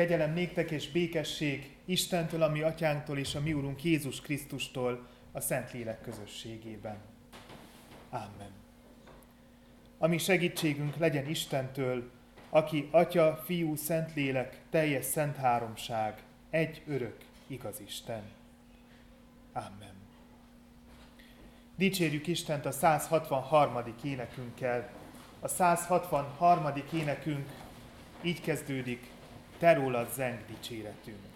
Kegyelem néktek és békesség Istentől, a mi atyánktól és a mi úrunk Jézus Krisztustól a Szentlélek közösségében. Amen. Ami segítségünk legyen Istentől, aki Atya, Fiú, Szentlélek, teljes szent háromság, egy örök, igaz Isten. Amen. Dicsérjük Istent a 163. énekünkkel. A 163. énekünk így kezdődik, Te rólad zeng dicséretünk.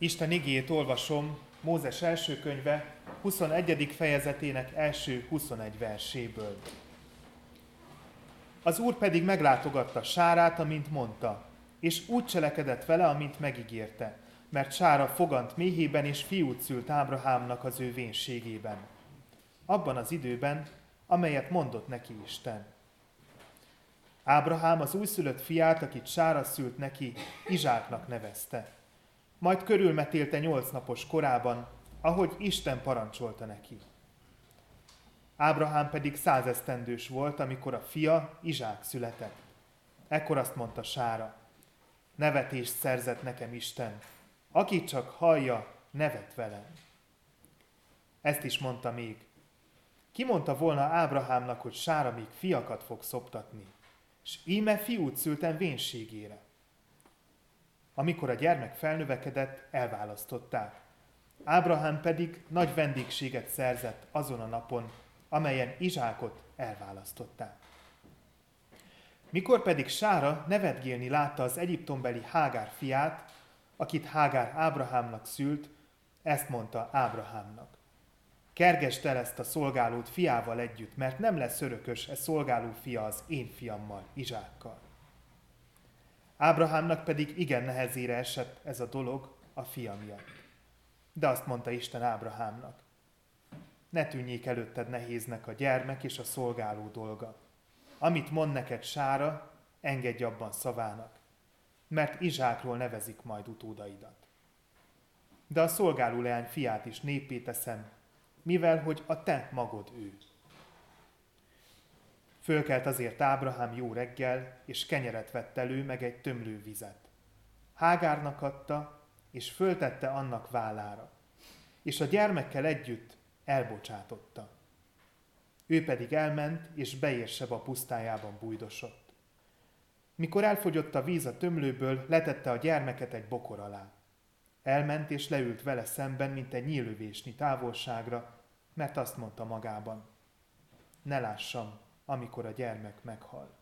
Isten igét olvasom Mózes első könyve 21. fejezetének első 21 verséből. Az úr pedig meglátogatta Sárát, amint mondta, és úgy cselekedett vele, amint megígérte, mert Sára fogant méhében és fiút szült Ábrahámnak az ő vénségében. Abban az időben, amelyet mondott neki Isten. Ábrahám az újszülött fiát, akit Sára szült neki, Izsáknak nevezte majd körülmetélte nyolc napos korában, ahogy Isten parancsolta neki. Ábrahám pedig százesztendős volt, amikor a fia Izsák született. Ekkor azt mondta Sára, nevetést szerzett nekem Isten, aki csak hallja, nevet velem. Ezt is mondta még. Ki mondta volna Ábrahámnak, hogy Sára még fiakat fog szoptatni, és íme fiút szültem vénségére. Amikor a gyermek felnövekedett, elválasztották. Ábrahám pedig nagy vendégséget szerzett azon a napon, amelyen Izsákot elválasztották. Mikor pedig Sára nevetgélni látta az egyiptombeli Hágár fiát, akit Hágár Ábrahámnak szült, ezt mondta Ábrahámnak. Kergesd el ezt a szolgálót fiával együtt, mert nem lesz örökös e szolgáló fia az én fiammal, Izsákkal. Ábrahámnak pedig igen nehezére esett ez a dolog a fia miatt. De azt mondta Isten Ábrahámnak, ne tűnjék előtted nehéznek a gyermek és a szolgáló dolga. Amit mond neked Sára, engedj abban szavának, mert Izsákról nevezik majd utódaidat. De a szolgáló leány fiát is népé teszem, mivel hogy a te magod ő. Fölkelt azért Ábrahám jó reggel, és kenyeret vett elő, meg egy tömlő vizet. Hágárnak adta, és föltette annak vállára, és a gyermekkel együtt elbocsátotta. Ő pedig elment, és beérsebb a pusztájában bújdosott. Mikor elfogyott a víz a tömlőből, letette a gyermeket egy bokor alá. Elment és leült vele szemben, mint egy nyílövésnyi távolságra, mert azt mondta magában, ne lássam, amikor a gyermek meghal.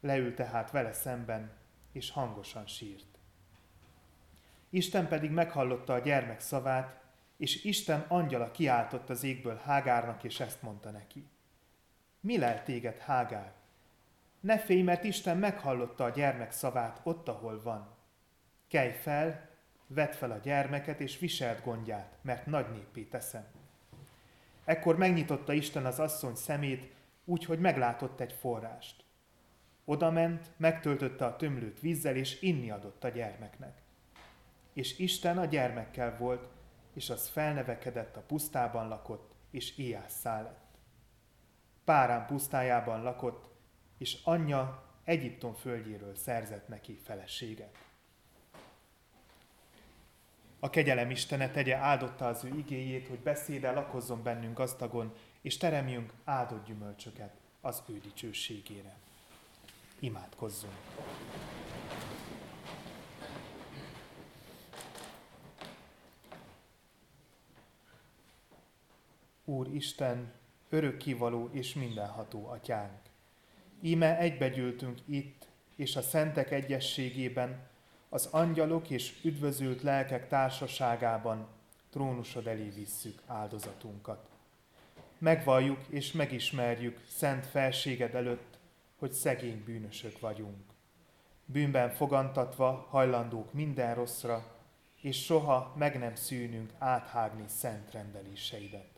Leült tehát vele szemben, és hangosan sírt. Isten pedig meghallotta a gyermek szavát, és Isten angyala kiáltott az égből Hágárnak, és ezt mondta neki. Mi lel téged, Hágár? Ne félj, mert Isten meghallotta a gyermek szavát ott, ahol van. Kelj fel, vedd fel a gyermeket, és viselt gondját, mert nagy népé teszem. Ekkor megnyitotta Isten az asszony szemét, úgy, hogy meglátott egy forrást. Oda ment, megtöltötte a tömlőt vízzel, és inni adott a gyermeknek. és Isten a gyermekkel volt, és az felnevekedett a pusztában lakott, és éjjásszá lett. Párán pusztájában lakott, és anyja Egyiptom földjéről szerzett neki feleséget. A kegyelem Istene tegye áldotta az ő igéjét, hogy beszéde lakozzon bennünk gazdagon, és teremjünk áldott gyümölcsöket az ő dicsőségére. Imádkozzunk! Úr Isten, örökkivaló és mindenható atyánk. Íme egybegyűltünk itt, és a szentek egyességében, az angyalok és üdvözült lelkek társaságában trónusod elé visszük áldozatunkat. Megvalljuk és megismerjük szent felséged előtt, hogy szegény bűnösök vagyunk. Bűnben fogantatva hajlandók minden rosszra, és soha meg nem szűnünk áthágni szent rendeléseidet.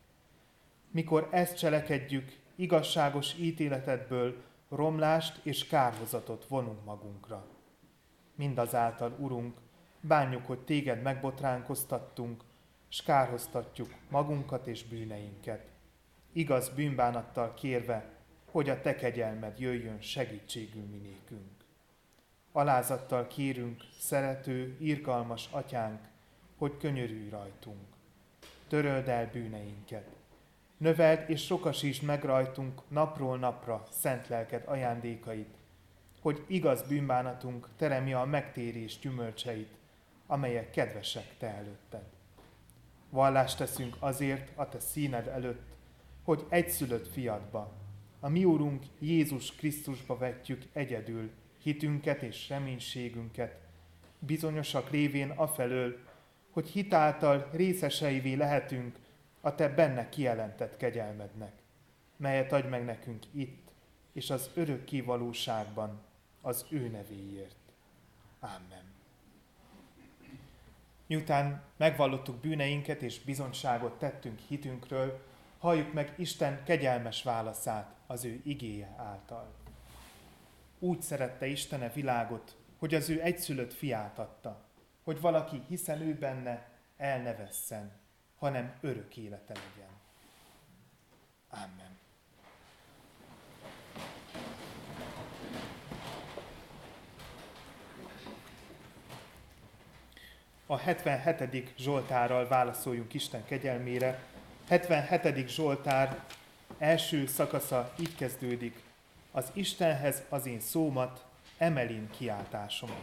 Mikor ezt cselekedjük, igazságos ítéletedből romlást és kárhozatot vonunk magunkra. Mindazáltal, Urunk, bánjuk, hogy téged megbotránkoztattunk, s kárhoztatjuk magunkat és bűneinket. Igaz bűnbánattal kérve, hogy a te kegyelmed jöjjön segítségül minékünk. Alázattal kérünk, szerető, irgalmas atyánk, hogy könyörülj rajtunk. Töröld el bűneinket, Növeld és sokasítsd meg rajtunk napról napra szent lelked ajándékait, hogy igaz bűnbánatunk teremje a megtérés gyümölcseit, amelyek kedvesek te előtted. Vallást teszünk azért a te színed előtt, hogy egyszülött fiadba, a mi Úrunk Jézus Krisztusba vetjük egyedül hitünket és reménységünket, bizonyosak lévén afelől, hogy hitáltal részeseivé lehetünk a te benne kijelentett kegyelmednek, melyet adj meg nekünk itt, és az örök kivalóságban az ő nevéért. Amen. Miután megvallottuk bűneinket és bizonyságot tettünk hitünkről, halljuk meg Isten kegyelmes válaszát az ő igéje által. Úgy szerette Istene világot, hogy az ő egyszülött fiát adta, hogy valaki, hiszen ő benne, elnevesszen, hanem örök élete legyen. Amen. A 77. Zsoltárral válaszoljunk Isten kegyelmére. 77. Zsoltár első szakasza így kezdődik. Az Istenhez az én szómat, emelin kiáltásomat.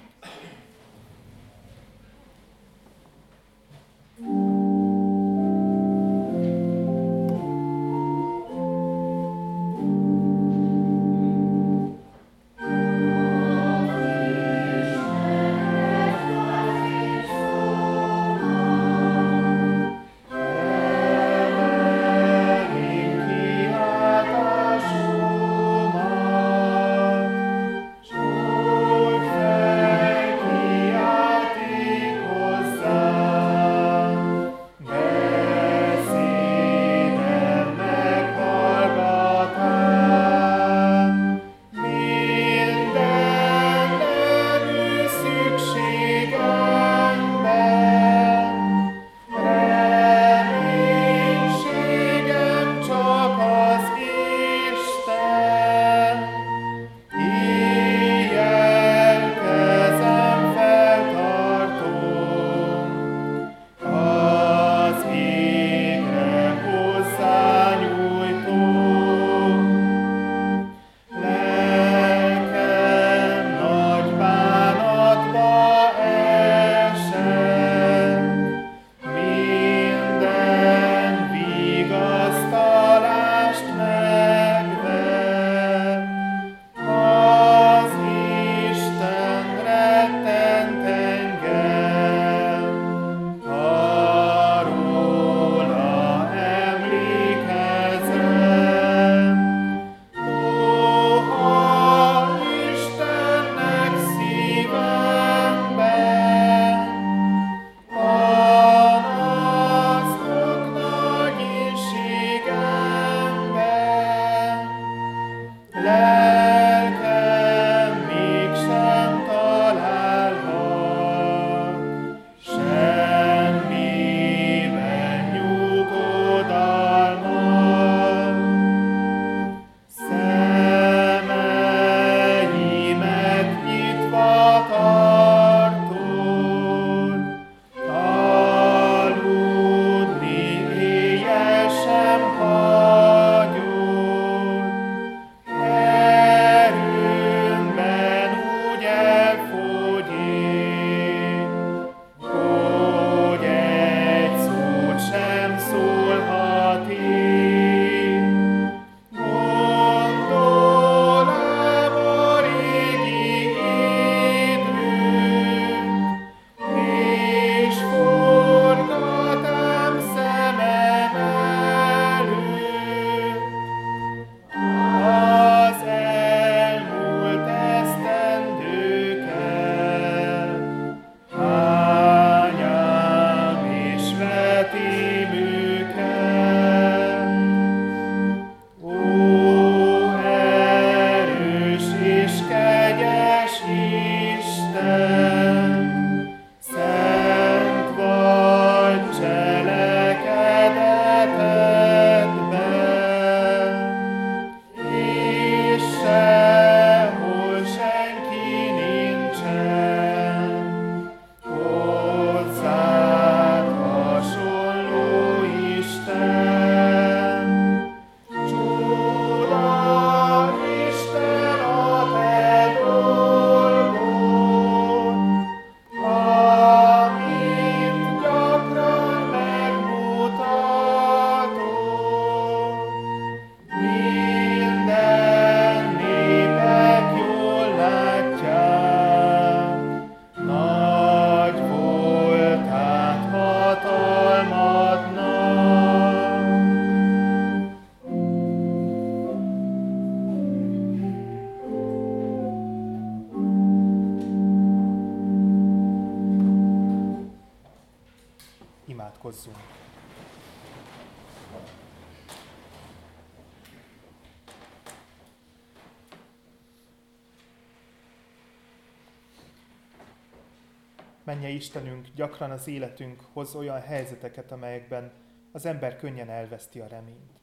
Menje Istenünk, gyakran az életünk hoz olyan helyzeteket, amelyekben az ember könnyen elveszti a reményt.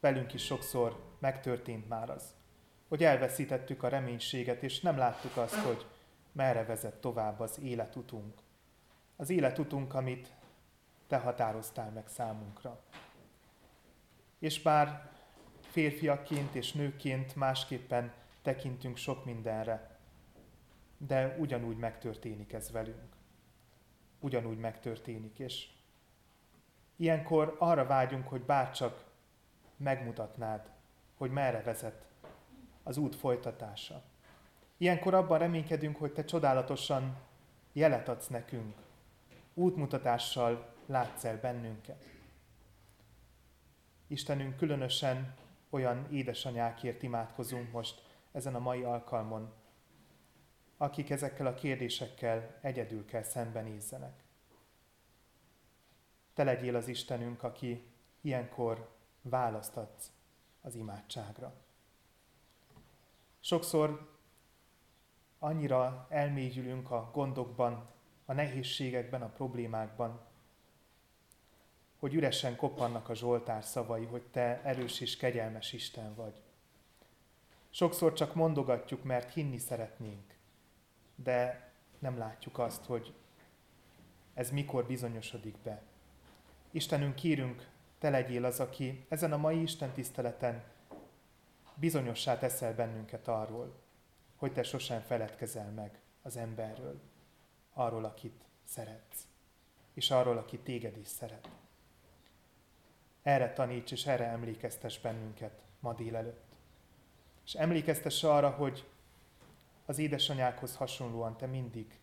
Velünk is sokszor megtörtént már az, hogy elveszítettük a reménységet, és nem láttuk azt, hogy merre vezet tovább az életutunk. Az életutunk, amit te határoztál meg számunkra. És bár férfiakként és nőként másképpen tekintünk sok mindenre, de ugyanúgy megtörténik ez velünk. Ugyanúgy megtörténik, és ilyenkor arra vágyunk, hogy bárcsak megmutatnád, hogy merre vezet az út folytatása. Ilyenkor abban reménykedünk, hogy te csodálatosan jelet adsz nekünk, útmutatással látsz el bennünket. Istenünk, különösen olyan édesanyákért imádkozunk most ezen a mai alkalmon, akik ezekkel a kérdésekkel egyedül kell szembenézzenek. Te legyél az Istenünk, aki ilyenkor választatsz az imádságra. Sokszor annyira elmélyülünk a gondokban, a nehézségekben, a problémákban, hogy üresen koppannak a Zsoltár szavai, hogy te erős és kegyelmes Isten vagy. Sokszor csak mondogatjuk, mert hinni szeretnénk, de nem látjuk azt, hogy ez mikor bizonyosodik be. Istenünk, kérünk, te legyél az, aki ezen a mai Isten tiszteleten bizonyossá teszel bennünket arról, hogy te sosem feledkezel meg az emberről, arról, akit szeretsz, és arról, aki téged is szeret. Erre taníts és erre emlékeztes bennünket ma délelőtt. És emlékeztes arra, hogy az édesanyákhoz hasonlóan te mindig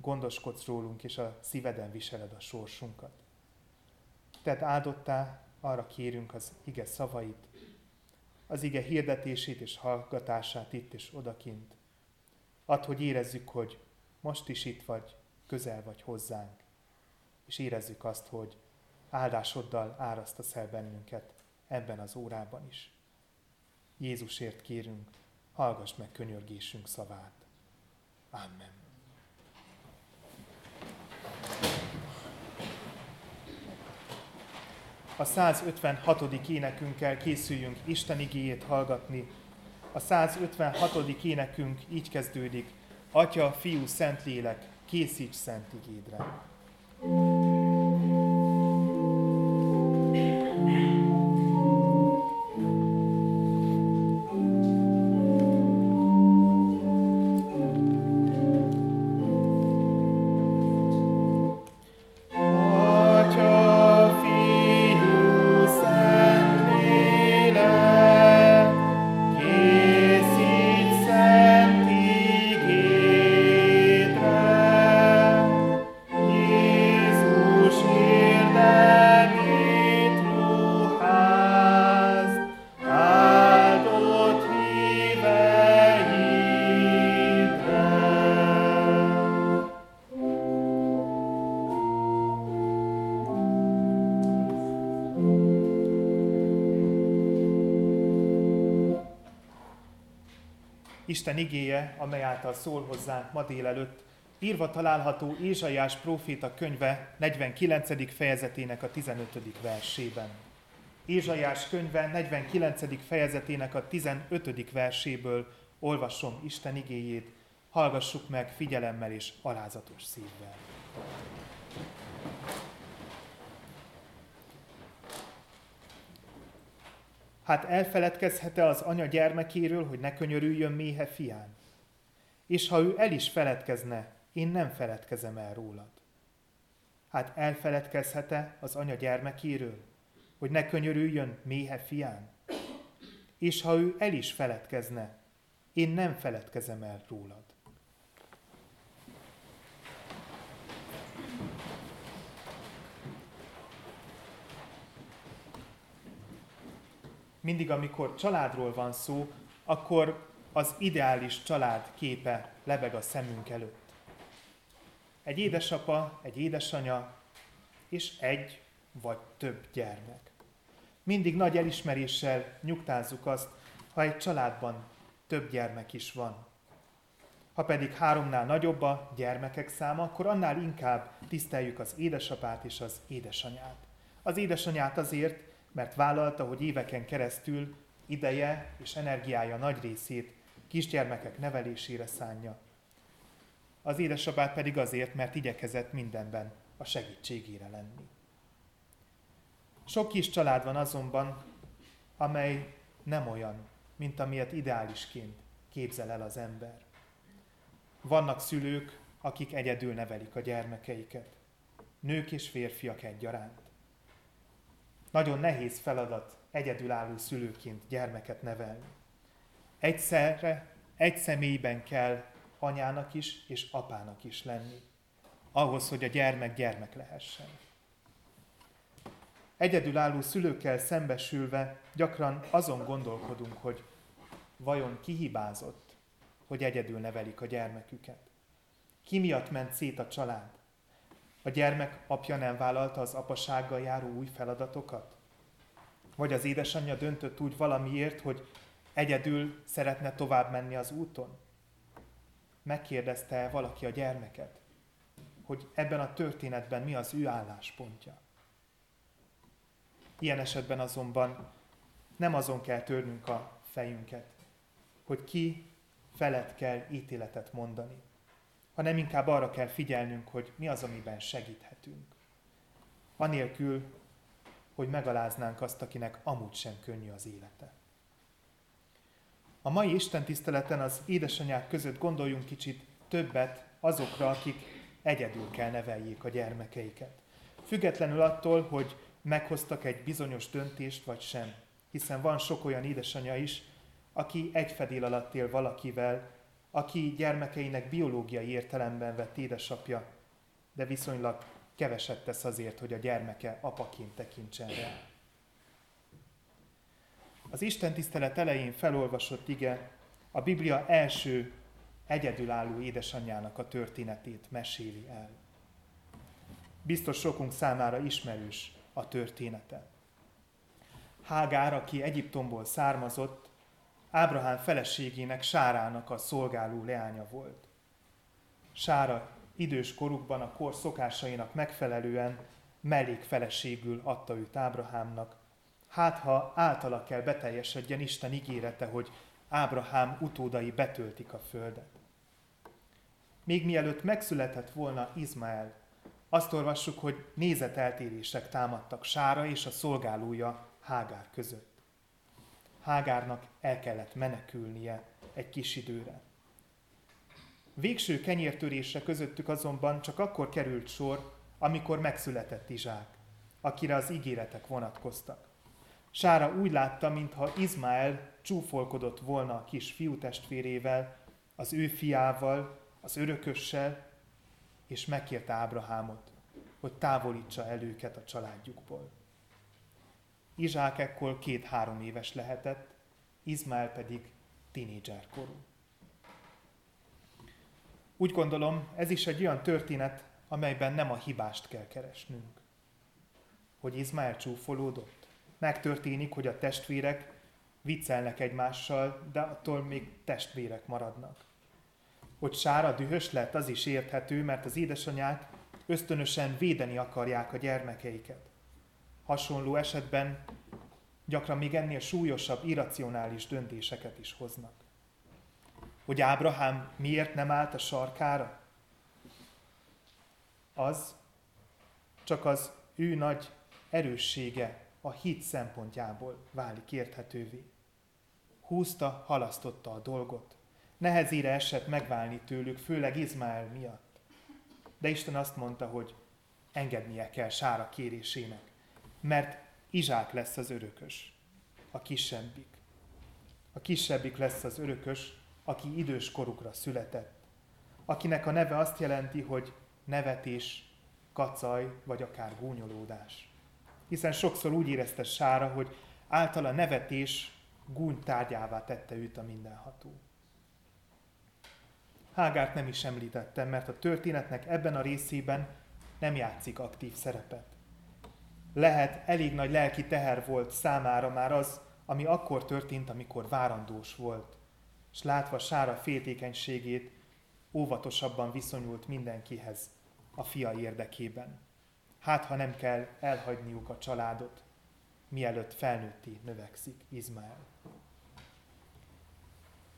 gondoskodsz rólunk, és a szíveden viseled a sorsunkat. Tehát áldottá arra kérünk az ige szavait, az ige hirdetését és hallgatását itt és odakint. Add, hogy érezzük, hogy most is itt vagy, közel vagy hozzánk, és érezzük azt, hogy áldásoddal árasztasz el bennünket ebben az órában is. Jézusért kérünk, hallgass meg könyörgésünk szavát. Amen. a 156. énekünkkel készüljünk Isten igéjét hallgatni. A 156. énekünk így kezdődik. Atya, Fiú, Szentlélek, készíts szent igédre. thank you Isten igéje, amely által szól hozzánk ma délelőtt, írva található Ézsaiás próféta könyve 49. fejezetének a 15. versében. Ézsaiás könyve 49. fejezetének a 15. verséből olvasom Isten igéjét, hallgassuk meg figyelemmel és alázatos szívvel. Hát elfeledkezhet-e az anya gyermekéről, hogy ne könyörüljön méhe fián? És ha ő el is feledkezne, én nem feledkezem el rólad. Hát elfeledkezhet-e az anya gyermekéről, hogy ne könyörüljön méhe fián? És ha ő el is feledkezne, én nem feledkezem el rólad. Mindig, amikor családról van szó, akkor az ideális család képe lebeg a szemünk előtt. Egy édesapa, egy édesanya, és egy vagy több gyermek. Mindig nagy elismeréssel nyugtázzuk azt, ha egy családban több gyermek is van. Ha pedig háromnál nagyobb a gyermekek száma, akkor annál inkább tiszteljük az édesapát és az édesanyát. Az édesanyát azért, mert vállalta, hogy éveken keresztül ideje és energiája nagy részét kisgyermekek nevelésére szánja. Az édesapát pedig azért, mert igyekezett mindenben a segítségére lenni. Sok kis család van azonban, amely nem olyan, mint amilyet ideálisként képzel el az ember. Vannak szülők, akik egyedül nevelik a gyermekeiket. Nők és férfiak egyaránt. Nagyon nehéz feladat egyedülálló szülőként gyermeket nevelni. Egyszerre, egy személyben kell anyának is és apának is lenni, ahhoz, hogy a gyermek gyermek lehessen. Egyedülálló szülőkkel szembesülve gyakran azon gondolkodunk, hogy vajon kihibázott, hogy egyedül nevelik a gyermeküket. Ki miatt ment szét a család? A gyermek apja nem vállalta az apasággal járó új feladatokat? Vagy az édesanyja döntött úgy valamiért, hogy egyedül szeretne tovább menni az úton? Megkérdezte valaki a gyermeket, hogy ebben a történetben mi az ő álláspontja? Ilyen esetben azonban nem azon kell törnünk a fejünket, hogy ki felett kell ítéletet mondani, hanem inkább arra kell figyelnünk, hogy mi az, amiben segíthetünk. Anélkül, hogy megaláznánk azt, akinek amúgy sem könnyű az élete. A mai Isten tiszteleten az édesanyák között gondoljunk kicsit többet azokra, akik egyedül kell neveljék a gyermekeiket. Függetlenül attól, hogy meghoztak egy bizonyos döntést, vagy sem. Hiszen van sok olyan édesanyja is, aki egy fedél alatt él valakivel, aki gyermekeinek biológiai értelemben vett édesapja, de viszonylag keveset tesz azért, hogy a gyermeke apaként tekintsen rá. Az Isten tisztelet elején felolvasott ige a Biblia első egyedülálló édesanyjának a történetét meséli el. Biztos sokunk számára ismerős a története. Hágár, aki Egyiptomból származott, Ábrahám feleségének Sárának a szolgáló leánya volt. Sára idős korukban a kor szokásainak megfelelően mellékfeleségül adta őt Ábrahámnak, hát ha általa kell beteljesedjen Isten ígérete, hogy Ábrahám utódai betöltik a földet. Még mielőtt megszületett volna Izmael, azt olvassuk, hogy nézeteltérések támadtak Sára és a szolgálója Hágár között. Hágárnak el kellett menekülnie egy kis időre. Végső kenyértörésre közöttük azonban csak akkor került sor, amikor megszületett Izsák, akire az ígéretek vonatkoztak. Sára úgy látta, mintha Izmael csúfolkodott volna a kis fiútestvérével, az ő fiával, az örökössel, és megkérte Ábrahámot, hogy távolítsa el őket a családjukból. Izsák ekkor két-három éves lehetett, Izmael pedig tinédzserkorú. Úgy gondolom, ez is egy olyan történet, amelyben nem a hibást kell keresnünk. Hogy Izmael csúfolódott. Megtörténik, hogy a testvérek viccelnek egymással, de attól még testvérek maradnak. Hogy Sára dühös lett, az is érthető, mert az édesanyák ösztönösen védeni akarják a gyermekeiket. Hasonló esetben gyakran még ennél súlyosabb, irracionális döntéseket is hoznak. Hogy Ábrahám miért nem állt a sarkára? Az csak az ő nagy erőssége a hit szempontjából válik érthetővé. Húzta, halasztotta a dolgot. Nehezére esett megválni tőlük, főleg Izmael miatt. De Isten azt mondta, hogy engednie kell Sára kérésének, mert Izsák lesz az örökös, a kisebbik. A kisebbik lesz az örökös, aki idős korukra született, akinek a neve azt jelenti, hogy nevetés, kacaj, vagy akár gúnyolódás. Hiszen sokszor úgy érezte Sára, hogy általa nevetés gúny tárgyává tette őt a mindenható. Hágárt nem is említettem, mert a történetnek ebben a részében nem játszik aktív szerepet. Lehet elég nagy lelki teher volt számára már az, ami akkor történt, amikor várandós volt, és látva Sára féltékenységét, óvatosabban viszonyult mindenkihez a fia érdekében. Hát, ha nem kell elhagyniuk a családot, mielőtt felnőtti növekszik Izmael.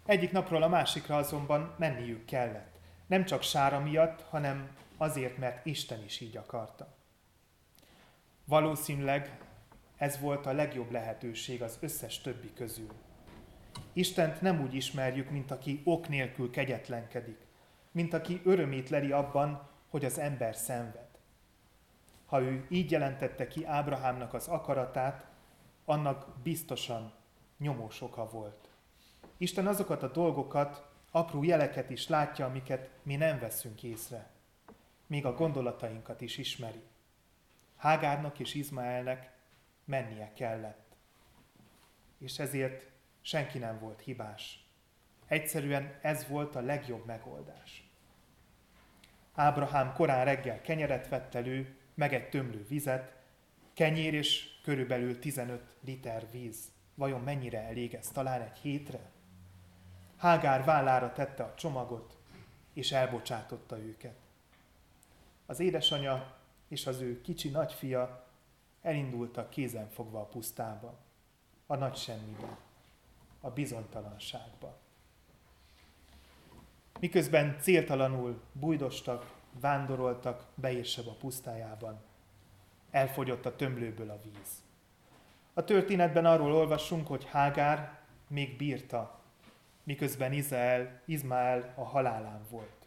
Egyik napról a másikra azonban menniük kellett. Nem csak Sára miatt, hanem azért, mert Isten is így akarta. Valószínűleg ez volt a legjobb lehetőség az összes többi közül. Istent nem úgy ismerjük, mint aki ok nélkül kegyetlenkedik, mint aki örömét leli abban, hogy az ember szenved. Ha ő így jelentette ki Ábrahámnak az akaratát, annak biztosan nyomós oka volt. Isten azokat a dolgokat, apró jeleket is látja, amiket mi nem veszünk észre. Még a gondolatainkat is ismeri. Hágárnak és Izmaelnek mennie kellett. És ezért senki nem volt hibás. Egyszerűen ez volt a legjobb megoldás. Ábrahám korán reggel kenyeret vett elő, meg egy tömlő vizet, kenyér és körülbelül 15 liter víz. Vajon mennyire elég ez? Talán egy hétre? Hágár vállára tette a csomagot, és elbocsátotta őket. Az édesanyja és az ő kicsi nagyfia elindultak kézenfogva a pusztába, a nagy semmibe, a bizonytalanságba. Miközben céltalanul bújdostak, vándoroltak Beérsebb a pusztájában, elfogyott a tömlőből a víz. A történetben arról olvasunk, hogy Hágár még bírta, miközben Izrael, Izmael a halálán volt.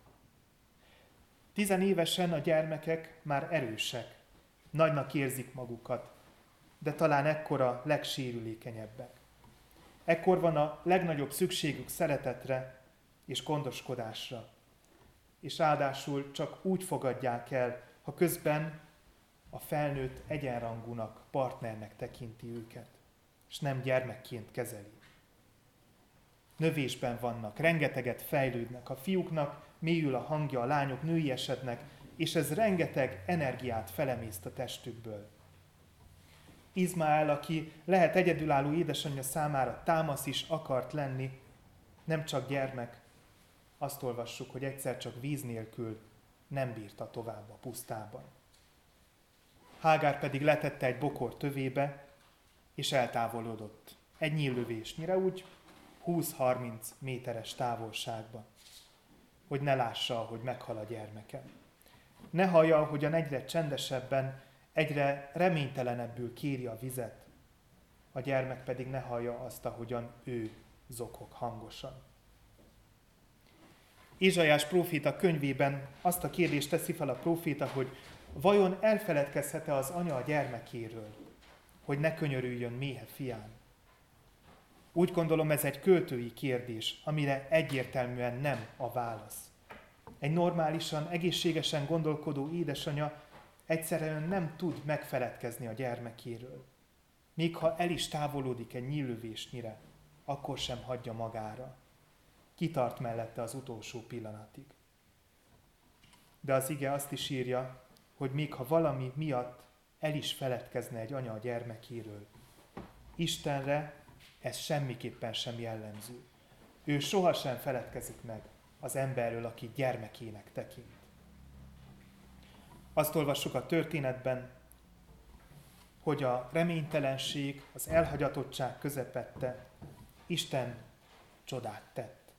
Tizenévesen a gyermekek már erősek, nagynak érzik magukat, de talán ekkora legsérülékenyebbek. Ekkor van a legnagyobb szükségük szeretetre és gondoskodásra. És ráadásul csak úgy fogadják el, ha közben a felnőtt egyenrangúnak, partnernek tekinti őket, és nem gyermekként kezeli. Növésben vannak, rengeteget fejlődnek, a fiúknak mélyül a hangja, a lányok nőiesednek, és ez rengeteg energiát felemészt a testükből. Izmael, aki lehet egyedülálló édesanyja számára támasz is akart lenni, nem csak gyermek, azt olvassuk, hogy egyszer csak víz nélkül nem bírta tovább a pusztában. Hágár pedig letette egy bokor tövébe, és eltávolodott. Egy nyíllövésnyire úgy 20-30 méteres távolságba, hogy ne lássa, hogy meghal a gyermeke. Ne hallja, hogyan egyre csendesebben, egyre reménytelenebbül kéri a vizet, a gyermek pedig ne hallja azt, ahogyan ő zokog hangosan. Ézsajás próféta könyvében azt a kérdést teszi fel a próféta, hogy vajon elfeledkezhet-e az anya a gyermekéről, hogy ne könyörüljön méhe fián? Úgy gondolom ez egy költői kérdés, amire egyértelműen nem a válasz. Egy normálisan, egészségesen gondolkodó édesanya egyszerűen nem tud megfeledkezni a gyermekéről. Még ha el is távolodik egy nyílövésnyire, akkor sem hagyja magára. Kitart mellette az utolsó pillanatig. De az ige azt is írja, hogy még ha valami miatt el is feledkezne egy anya a gyermekéről, Istenre ez semmiképpen sem jellemző. Ő sohasem feledkezik meg az emberről, aki gyermekének tekint. Azt olvassuk a történetben, hogy a reménytelenség, az elhagyatottság közepette Isten csodát tett.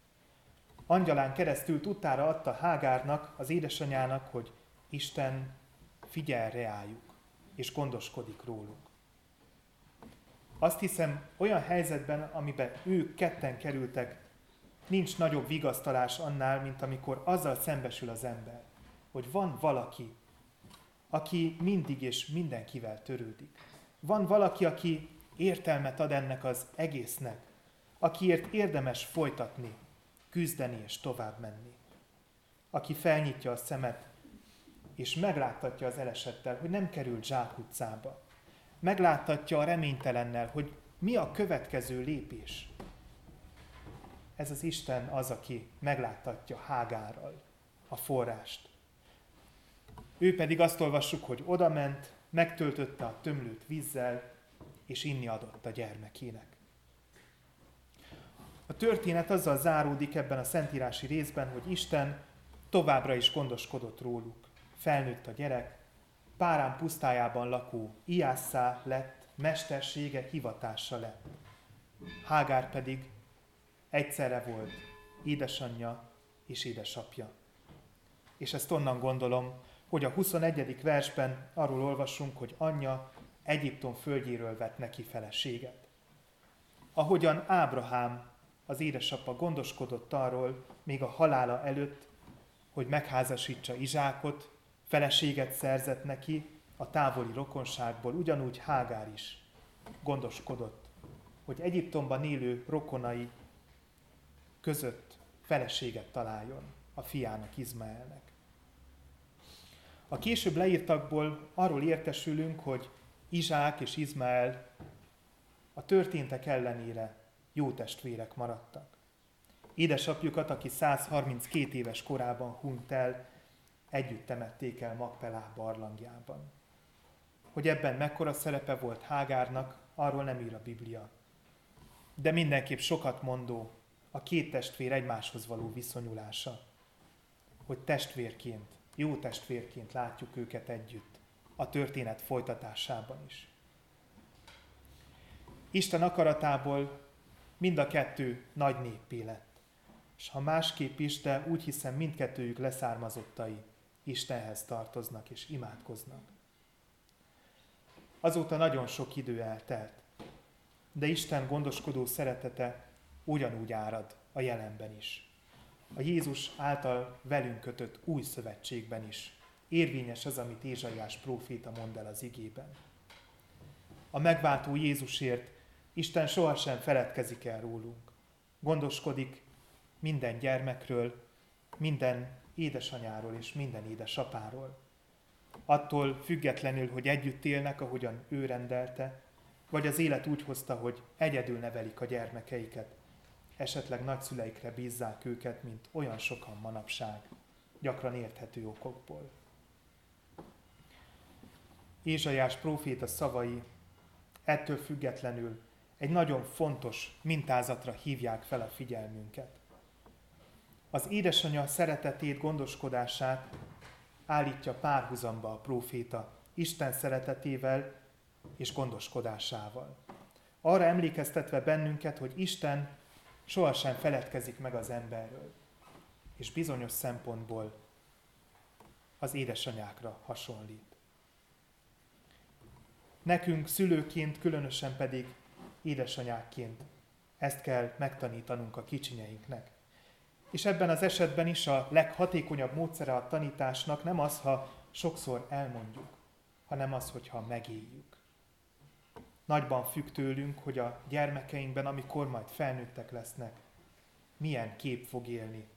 Angyalán keresztül tudtára adta Hágárnak, az édesanyának, hogy Isten figyel reájuk, és gondoskodik róluk. Azt hiszem, olyan helyzetben, amiben ők ketten kerültek, nincs nagyobb vigasztalás annál, mint amikor azzal szembesül az ember, hogy van valaki, aki mindig és mindenkivel törődik. Van valaki, aki értelmet ad ennek az egésznek, akiért érdemes folytatni, küzdeni és tovább menni. Aki felnyitja a szemet, és megláttatja az elesettel, hogy nem került zsákutcába. Megláttatja a reménytelennel, hogy mi a következő lépés. Ez az Isten az, aki megláttatja Hágárral a forrást. Ő pedig azt olvassuk, hogy odament, megtöltötte a tömlőt vízzel, és inni adott a gyermekének. A történet azzal záródik ebben a szentírási részben, hogy Isten továbbra is gondoskodott róluk. Felnőtt a gyerek, Párán pusztájában lakó Iásszá lett, mestersége hivatása lett. Hágár pedig egyszerre volt édesanyja és édesapja. És ezt onnan gondolom, hogy a 21. versben arról olvasunk, hogy anyja Egyiptom földjéről vett neki feleséget. Ahogyan Ábrahám, az édesapa gondoskodott arról, még a halála előtt, hogy megházasítsa Izsákot, feleséget szerzett neki a távoli rokonságból, ugyanúgy Hágár is gondoskodott, hogy Egyiptomban élő rokonai között feleséget találjon a fiának, Izmaelnek. A később leírtakból arról értesülünk, hogy Izsák és Izmael a történtek ellenére jó testvérek maradtak. Édesapjukat, aki 132 éves korában hunyt el, együtt temették el Magpelá barlangjában. Hogy ebben mekkora szerepe volt Hágárnak, arról nem ír a Biblia. De mindenképp sokat mondó a két testvér egymáshoz való viszonyulása. Hogy testvérként, jó testvérként látjuk őket együtt, a történet folytatásában is. Isten akaratából mind a kettő nagy néppé lett. És ha másképp is, de úgy hiszem mindkettőjük leszármazottai Istenhez tartoznak és imádkoznak. Azóta nagyon sok idő eltelt, de Isten gondoskodó szeretete ugyanúgy árad a jelenben is. A Jézus által velünk kötött új szövetségben is. Érvényes az, amit Ézsaiás próféta mond el az igében. A megváltó Jézusért Isten sohasem feledkezik el rólunk. Gondoskodik minden gyermekről, minden édesanyáról és minden édesapáról. Attól függetlenül, hogy együtt élnek, ahogyan ő rendelte, vagy az élet úgy hozta, hogy egyedül nevelik a gyermekeiket, esetleg nagyszüleikre bízzák őket, mint olyan sokan manapság, gyakran érthető okokból. Ézsaiás próféta szavai ettől függetlenül egy nagyon fontos mintázatra hívják fel a figyelmünket az édesanyja szeretetét, gondoskodását állítja párhuzamba a próféta Isten szeretetével és gondoskodásával. Arra emlékeztetve bennünket, hogy Isten sohasem feledkezik meg az emberről, és bizonyos szempontból az édesanyákra hasonlít. Nekünk szülőként, különösen pedig édesanyákként ezt kell megtanítanunk a kicsinyeinknek. És ebben az esetben is a leghatékonyabb módszere a tanításnak nem az, ha sokszor elmondjuk, hanem az, hogyha megéljük. Nagyban függ tőlünk, hogy a gyermekeinkben, amikor majd felnőttek lesznek, milyen kép fog élni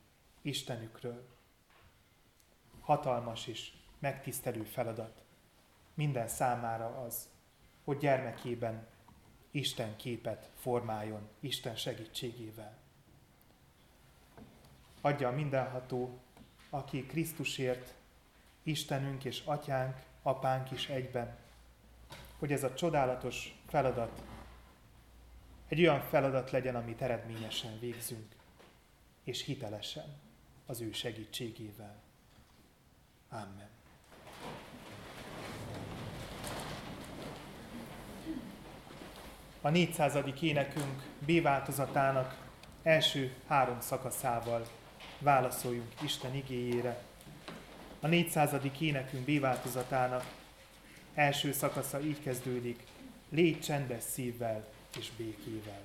Istenükről. Hatalmas és megtisztelő feladat minden számára az, hogy gyermekében Isten képet formáljon Isten segítségével adja a mindenható, aki Krisztusért Istenünk és Atyánk, Apánk is egyben, hogy ez a csodálatos feladat egy olyan feladat legyen, amit eredményesen végzünk, és hitelesen az ő segítségével. Amen. A 400. énekünk B változatának első három szakaszával válaszoljunk Isten igéjére. A 400. énekünk B változatának első szakasza így kezdődik, légy csendes szívvel és békével.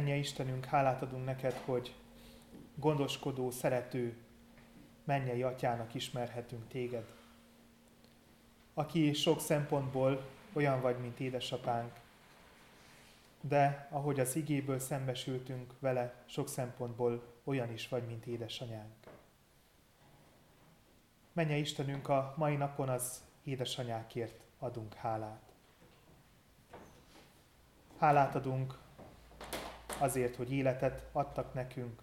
Menje Istenünk, hálát adunk neked, hogy gondoskodó, szerető, mennyei atyának ismerhetünk téged. Aki sok szempontból olyan vagy, mint édesapánk, de ahogy az igéből szembesültünk vele, sok szempontból olyan is vagy, mint édesanyánk. Menje Istenünk, a mai napon az édesanyákért adunk hálát. Hálát adunk azért, hogy életet adtak nekünk.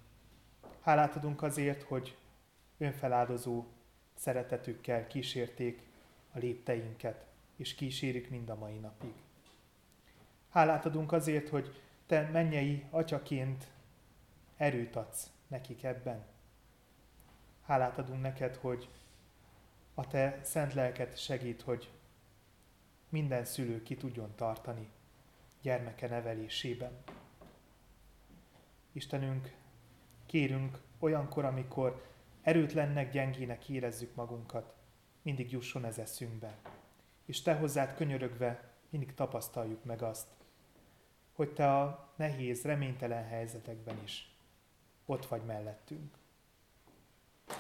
Hálát adunk azért, hogy önfeláldozó szeretetükkel kísérték a lépteinket, és kísérik mind a mai napig. Hálát adunk azért, hogy te mennyei atyaként erőt adsz nekik ebben. Hálát adunk neked, hogy a te szent lelket segít, hogy minden szülő ki tudjon tartani gyermeke nevelésében. Istenünk, kérünk olyankor, amikor erőtlennek, gyengének érezzük magunkat, mindig jusson ez eszünkbe. És Te hozzád könyörögve mindig tapasztaljuk meg azt, hogy Te a nehéz, reménytelen helyzetekben is ott vagy mellettünk.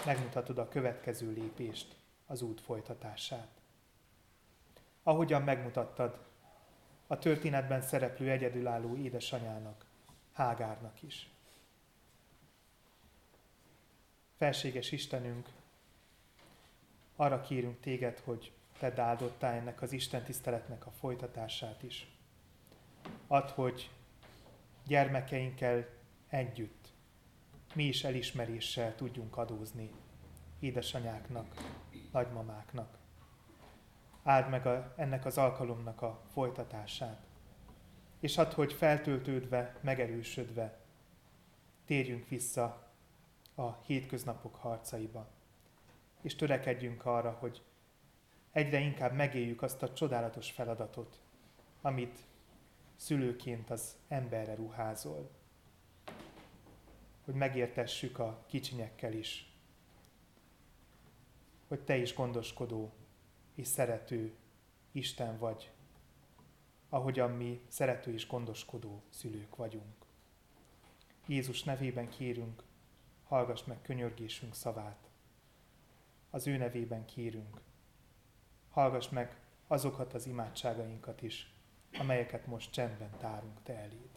Megmutatod a következő lépést, az út folytatását. Ahogyan megmutattad a történetben szereplő egyedülálló édesanyának, Hágárnak is. Felséges Istenünk, arra kérünk téged, hogy tedd áldottá ennek az Isten tiszteletnek a folytatását is. Add, hogy gyermekeinkkel együtt mi is elismeréssel tudjunk adózni édesanyáknak, nagymamáknak. Áld meg a, ennek az alkalomnak a folytatását. És add, hogy feltöltődve, megerősödve térjünk vissza a hétköznapok harcaiba. És törekedjünk arra, hogy egyre inkább megéljük azt a csodálatos feladatot, amit szülőként az emberre ruházol. Hogy megértessük a kicsinyekkel is, hogy te is gondoskodó és szerető Isten vagy, ahogyan mi szerető és gondoskodó szülők vagyunk. Jézus nevében kérünk, hallgass meg könyörgésünk szavát. Az ő nevében kérünk, hallgass meg azokat az imádságainkat is, amelyeket most csendben tárunk Te eléd.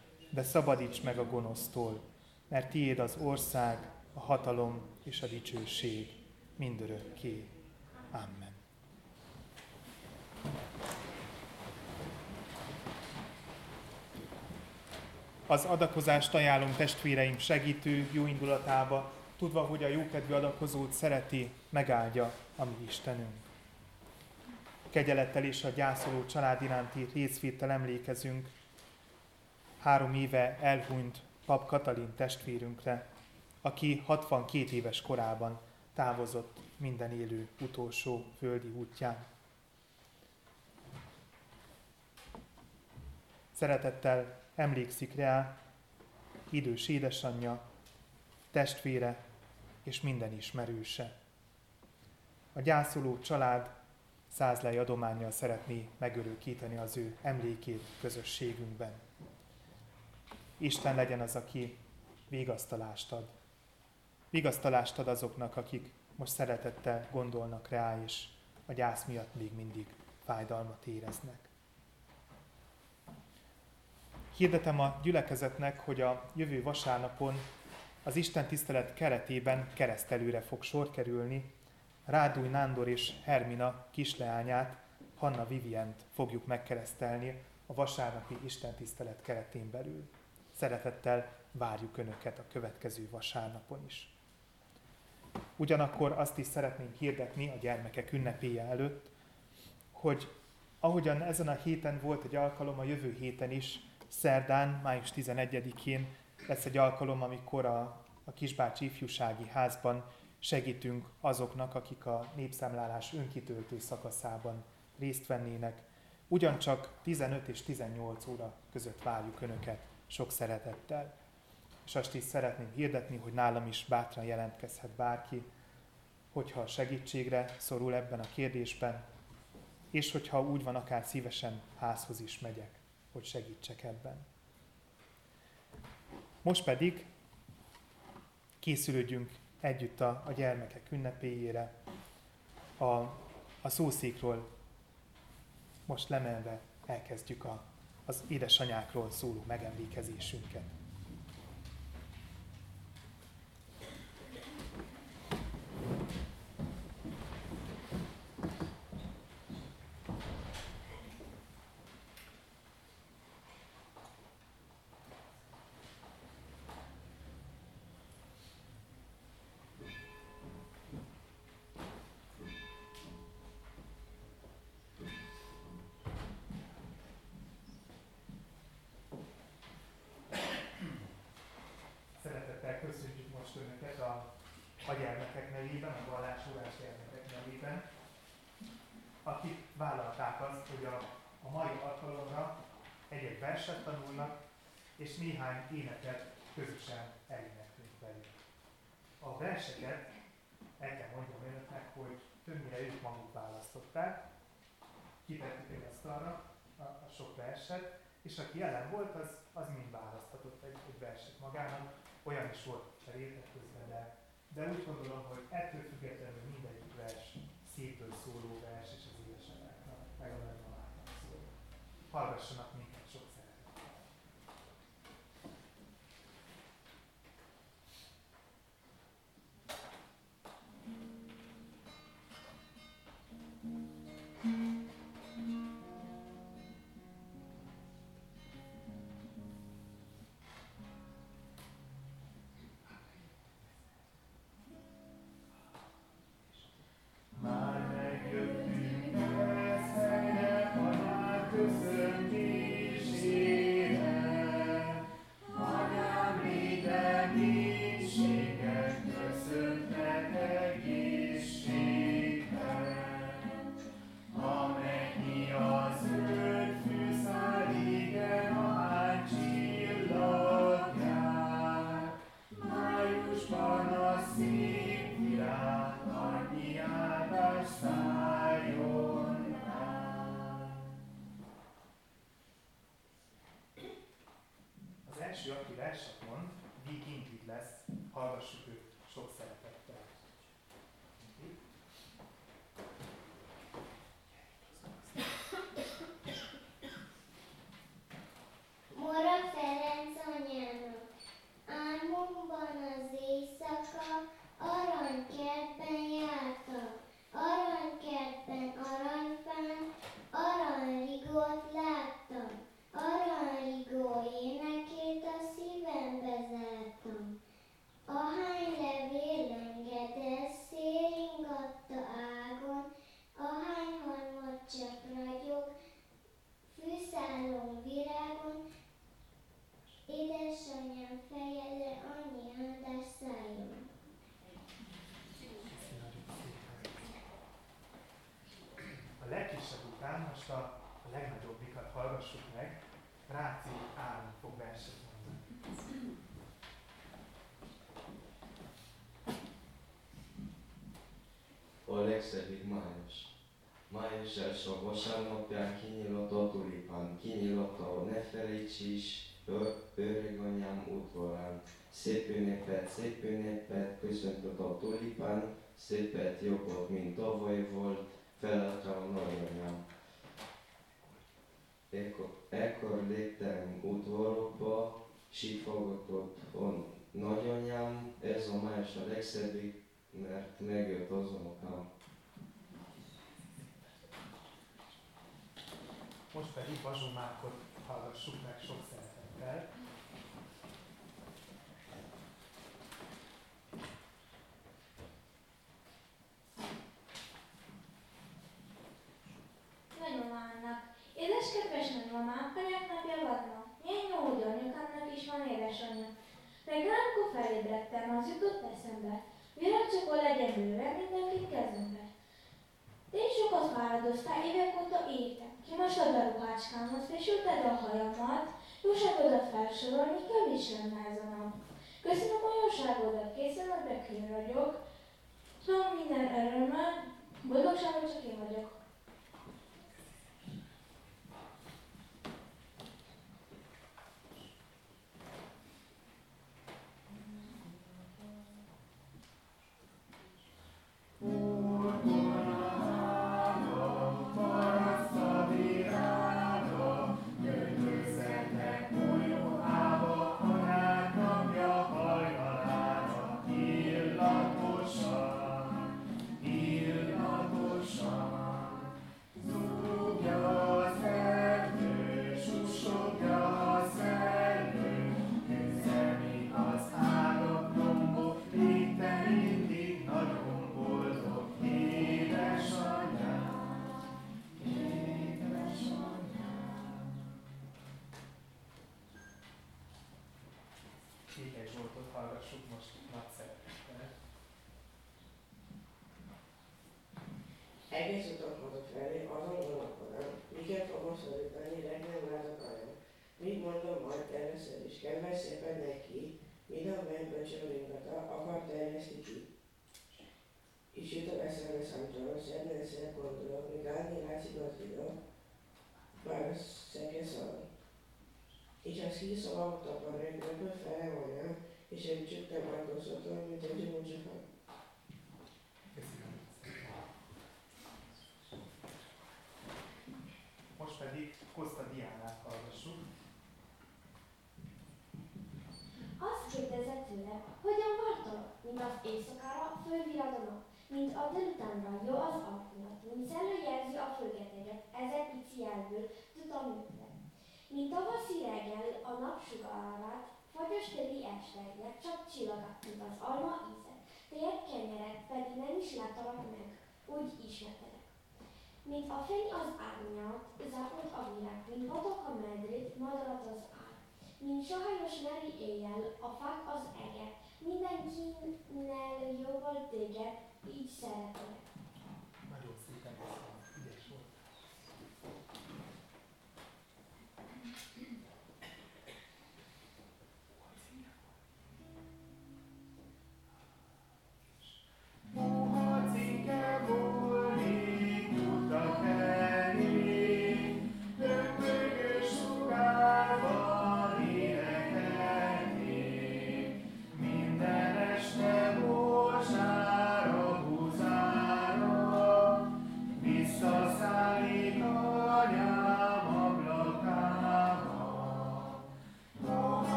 de szabadíts meg a gonosztól, mert tiéd az ország, a hatalom és a dicsőség mindörökké. Amen. Az adakozást ajánlom testvéreim segítő jó indulatába, tudva, hogy a jókedvű adakozót szereti, megáldja a mi Istenünk. Kegyelettel és a gyászoló család iránti részvétel emlékezünk, három éve elhunyt pap Katalin testvérünkre, aki 62 éves korában távozott minden élő utolsó földi útján. Szeretettel emlékszik rá idős édesanyja, testvére és minden ismerőse. A gyászoló család százlej adományjal szeretné megörökíteni az ő emlékét közösségünkben. Isten legyen az, aki vigasztalást ad. Vigasztalást ad azoknak, akik most szeretettel gondolnak rá, és a gyász miatt még mindig fájdalmat éreznek. Hirdetem a gyülekezetnek, hogy a jövő vasárnapon az Isten tisztelet keretében keresztelőre fog sor kerülni. Rádúj Nándor és Hermina kisleányát, Hanna Vivient fogjuk megkeresztelni a vasárnapi Isten tisztelet keretén belül. Szeretettel várjuk Önöket a következő vasárnapon is. Ugyanakkor azt is szeretnénk hirdetni a gyermekek ünnepéje előtt, hogy ahogyan ezen a héten volt egy alkalom, a jövő héten is, szerdán, május 11-én lesz egy alkalom, amikor a, a Kisbácsi Ifjúsági Házban segítünk azoknak, akik a népszámlálás önkitöltő szakaszában részt vennének. Ugyancsak 15 és 18 óra között várjuk Önöket sok szeretettel. És azt is szeretném hirdetni, hogy nálam is bátran jelentkezhet bárki, hogyha segítségre szorul ebben a kérdésben, és hogyha úgy van, akár szívesen házhoz is megyek, hogy segítsek ebben. Most pedig készülődjünk együtt a, a gyermekek ünnepéjére, a, a szószékról most lemelve elkezdjük a, az édesanyákról szóló megemlékezésünket. És néhány éneket közösen eléneklünk velük. A verseket, el kell mondjam önöknek, hogy többnyire ők maguk választották, kitettük egy asztalra a, a sok verset, és aki jelen volt, az, az mind választhatott egy, egy verset magának, olyan is volt cserétek közben, de, de úgy gondolom, hogy ettől függetlenül mindegyik vers szépről szóló vers, és az édeseteknek, meg a nagymamáknak szól. Hallgassanak minket! A legszebbik május. Május első vasárnapján kinyílott a tulipán, kinyílott a ne felejts is, öreganyám udvarán. Szép ünnepet, szép ünnepet, köszöntött a tulipán, szépet jobbot, mint tavaly volt, felelte a nagyanyám. Ekkor, ekkor léptem udvarokba, sifogatott a nagyanyám, ez a más a legszebbik, mert megjött az unokám. Most pedig Bazsumákot hallgassuk meg sok szeretettel. Nagymamának. Édes kedves nagymamám, anyák napja van ma. Milyen jó, hogy anyukámnak is van édesanyja. Reggelkor felébredtem, az jutott eszembe. Virágcsokor legyen bőve mindenkit kezembe. Te is sokat fáradoztál, évek óta értem. Kimosod a ruhácskámat, fésülted a hajamat, jóságodat felsorolni kevés lenne a. Köszönöm a jóságodat, készen a bekén vagyok. Tudom minden örömmel, boldogságot csak én vagyok. Egész utat felé, azon gondolkodom, miket fogom szorítani, legnagyobb lázakarom. Mit mondom majd először is, kedves szépen neki, minden megbecsül ringata, akar terjeszti ki. És jut a eszembe számtalan, szebb szebb gondolok, míg állni látszik az idő, bár a szeke szal. És az hiszom a taparők, röpöd fele olyan, és egy csüttem alkozatom, mint egy gyümölcsöfam. Most pedig Koszta Diánát hallgassuk. Azt kérdezett tőle, hogyan vartolok, mint az éjszakára nap, mint a délutánra jó az alkulat, mint szellő jelzi a fölgeteget, ezek pici jelből tudom minden. Mint tavaszi reggel a napsugárát, fagyos téli estegek, csak csillagat, mint az alma íze, tért kenyeret pedig nem is láttalak meg, úgy ismertelek. Mint a fény az árnyat, zápont a virág, mint patok a medrét, madarat az ár. Mint sahajos nyári éjjel, a fák az eget, mindenkinél jóval téged, így szeretlek.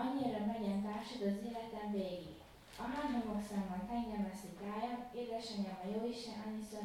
annyira megyen társad az életem végig. Ahány homokszám van engem eszi tájam, édesanyám a Jóisten annyiszor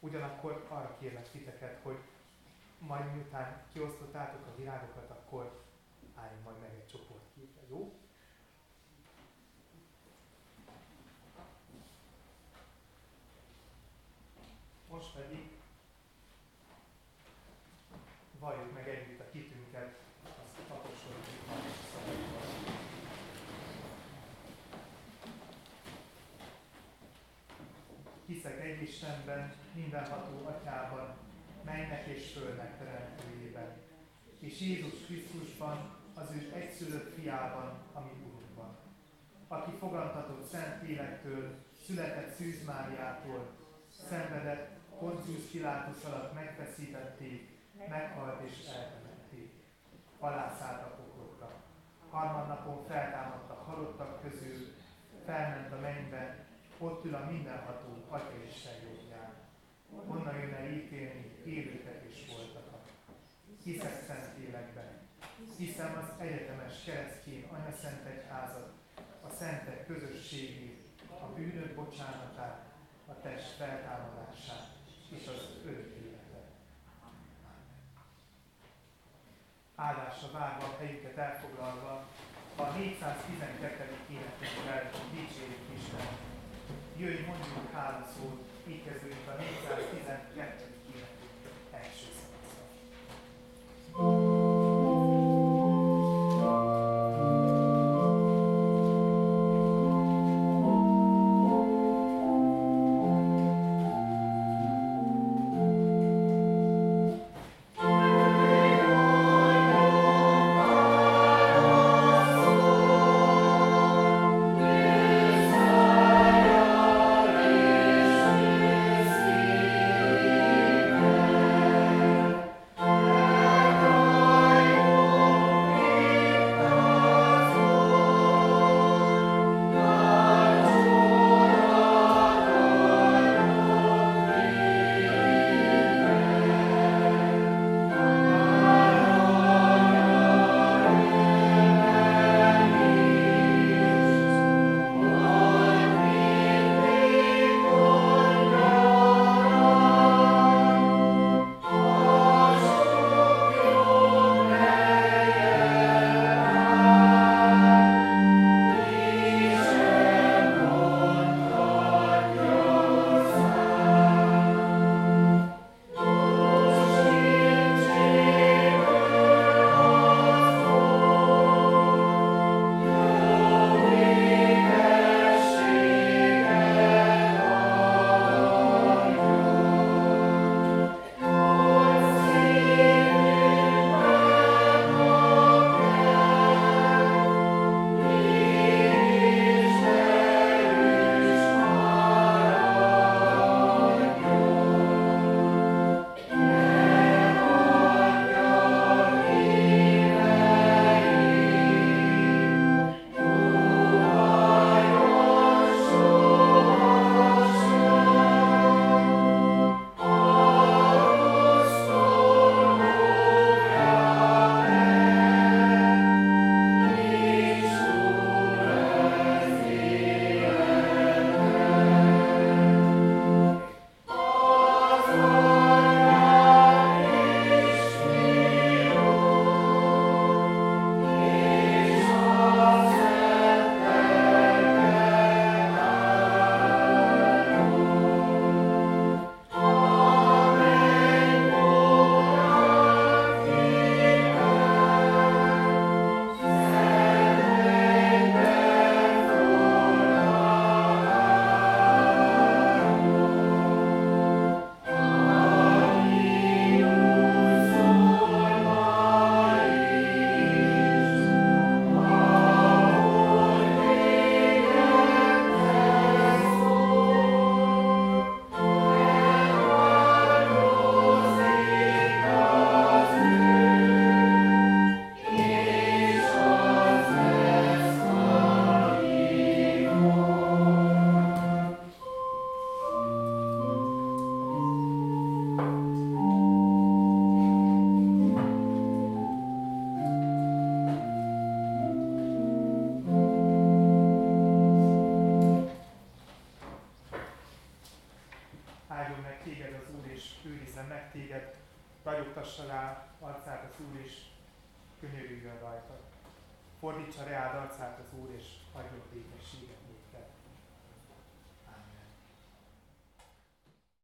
Ugyanakkor arra kérlek titeket, hogy majd miután kiosztottátok a virágokat, akkor álljunk majd meg egy csoportképre, jó? Most pedig valljuk meg együtt a kitünket, azt a taposoljuk, Istenben, mindenható atyában, mennek és földnek teremtőjében, és Jézus Krisztusban, az ő egyszülött fiában, ami Urunkban, aki fogantatott Szent Élektől, született Szűz Máriától, szenvedett, Poncius Pilátus alatt megfeszítették, meghalt és eltemették. Alászállt a poklokra. Harmadnapon feltámadt a halottak közül, felment a mennybe, ott ül a mindenható Atya Isten jobbján. Onnan jön el ítélni élőket és voltakat. Hiszek szent élekben. Hiszem az egyetemes keresztény Szent Egyházat, a szentek közösségét, a bűnök bocsánatát, a test feltámadását és az örök életet. Áldásra várva a helyüket elfoglalva, a 412. énekünkkel dicsérjük. Jöjj, mondjuk hálószót, így kezdődik a 412. ragyogtassa